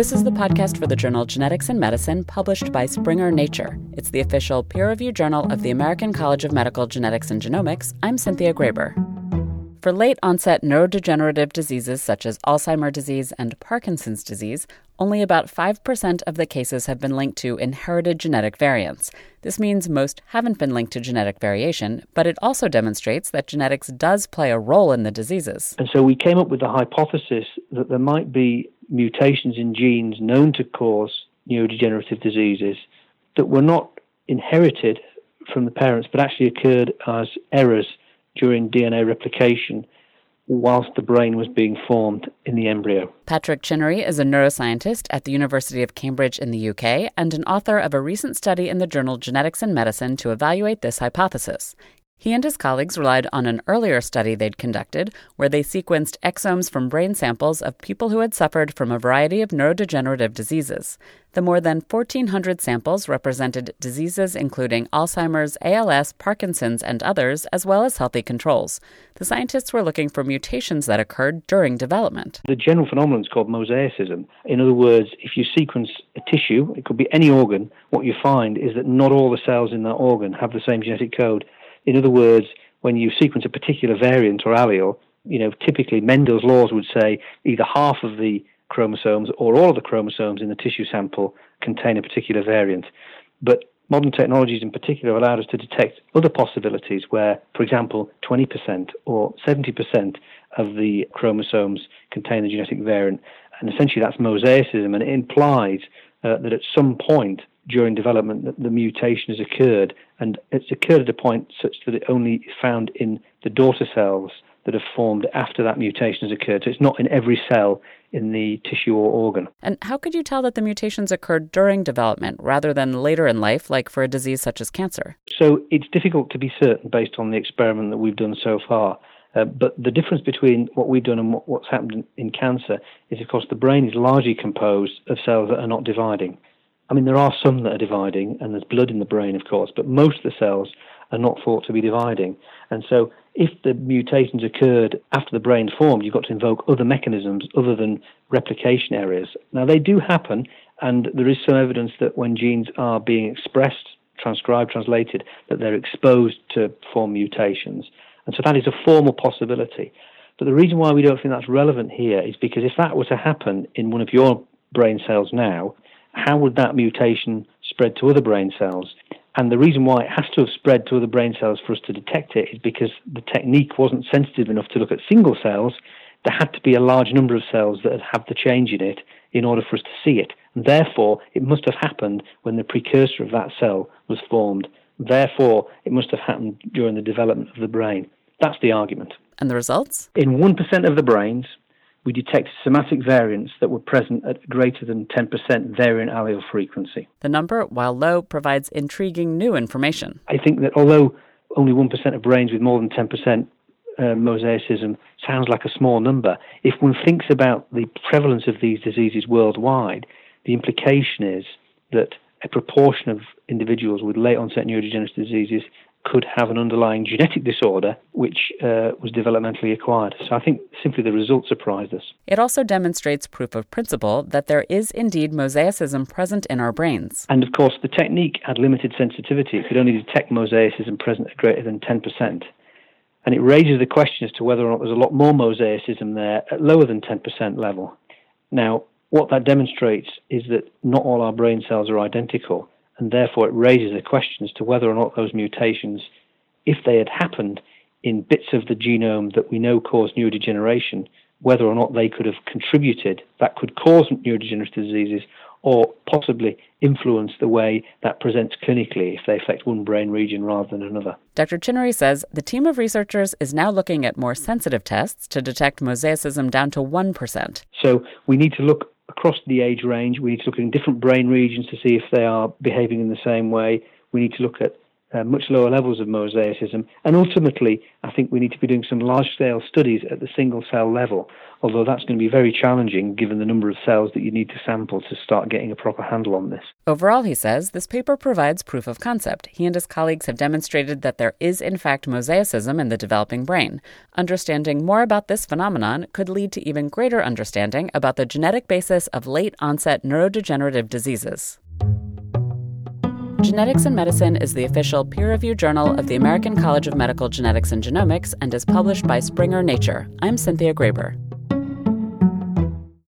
This is the podcast for the journal Genetics and Medicine, published by Springer Nature. It's the official peer reviewed journal of the American College of Medical Genetics and Genomics. I'm Cynthia Graber. For late onset neurodegenerative diseases such as Alzheimer's disease and Parkinson's disease, only about 5% of the cases have been linked to inherited genetic variants. This means most haven't been linked to genetic variation, but it also demonstrates that genetics does play a role in the diseases. And so we came up with the hypothesis that there might be mutations in genes known to cause neurodegenerative diseases that were not inherited from the parents but actually occurred as errors during DNA replication whilst the brain was being formed in the embryo. Patrick Chinnery is a neuroscientist at the University of Cambridge in the UK and an author of a recent study in the journal Genetics and Medicine to evaluate this hypothesis. He and his colleagues relied on an earlier study they'd conducted where they sequenced exomes from brain samples of people who had suffered from a variety of neurodegenerative diseases. The more than 1,400 samples represented diseases including Alzheimer's, ALS, Parkinson's, and others, as well as healthy controls. The scientists were looking for mutations that occurred during development. The general phenomenon is called mosaicism. In other words, if you sequence a tissue, it could be any organ, what you find is that not all the cells in that organ have the same genetic code. In other words, when you sequence a particular variant or allele, you know, typically Mendel's laws would say either half of the chromosomes or all of the chromosomes in the tissue sample contain a particular variant. But modern technologies in particular allowed us to detect other possibilities where, for example, 20% or 70% of the chromosomes contain the genetic variant. And essentially that's mosaicism, and it implies uh, that at some point during development that the mutation has occurred, and it's occurred at a point such that it only is found in the daughter cells that have formed after that mutation has occurred. So it's not in every cell in the tissue or organ. And how could you tell that the mutations occurred during development rather than later in life, like for a disease such as cancer? So it's difficult to be certain based on the experiment that we've done so far. Uh, but the difference between what we've done and what, what's happened in, cancer is, of course, the brain is largely composed of cells that are not dividing. I mean, there are some that are dividing, and there's blood in the brain, of course, but most of the cells are not thought to be dividing. And so, if the mutations occurred after the brain formed, you've got to invoke other mechanisms other than replication areas. Now, they do happen, and there is some evidence that when genes are being expressed, transcribed, translated, that they're exposed to form mutations. And so, that is a formal possibility. But the reason why we don't think that's relevant here is because if that were to happen in one of your brain cells now, how would that mutation spread to other brain cells? And the reason why it has to have spread to other brain cells for us to detect it is because the technique wasn't sensitive enough to look at single cells. There had to be a large number of cells that had the change in it in order for us to see it. And therefore, it must have happened when the precursor of that cell was formed. Therefore, it must have happened during the development of the brain. That's the argument. And the results? In 1% of the brains, we detected somatic variants that were present at greater than 10% variant allele frequency. The number, while low, provides intriguing new information. I think that although only 1% of brains with more than 10% uh, mosaicism sounds like a small number, if one thinks about the prevalence of these diseases worldwide, the implication is that a proportion of individuals with late onset neurodegenerative diseases could have an underlying genetic disorder which uh, was developmentally acquired. So I think simply the result surprised us. It also demonstrates proof of principle that there is indeed mosaicism present in our brains. And of course, the technique had limited sensitivity. It could only detect mosaicism present at greater than 10%. And it raises the question as to whether or not there's a lot more mosaicism there at lower than 10% level. Now, what that demonstrates is that not all our brain cells are identical and therefore it raises the question as to whether or not those mutations, if they had happened in bits of the genome that we know cause neurodegeneration, whether or not they could have contributed, that could cause neurodegenerative diseases, or possibly influence the way that presents clinically if they affect one brain region rather than another. Dr. Chinnery says the team of researchers is now looking at more sensitive tests to detect mosaicism down to 1%. So we need to look across the age range. We need to look in different brain regions to see if they are behaving in the same way. We need to look at uh, much lower levels of mosaicism. And ultimately, I think we need to be doing some large scale studies at the single cell level, although that's going to be very challenging given the number of cells that you need to sample to start getting a proper handle on this. Overall, he says, this paper provides proof of concept. He and his colleagues have demonstrated that there is, in fact, mosaicism in the developing brain. Understanding more about this phenomenon could lead to even greater understanding about the genetic basis of late onset neurodegenerative diseases. Genetics and Medicine is the official peer reviewed journal of the American College of Medical Genetics and Genomics and is published by Springer Nature. I'm Cynthia Graber.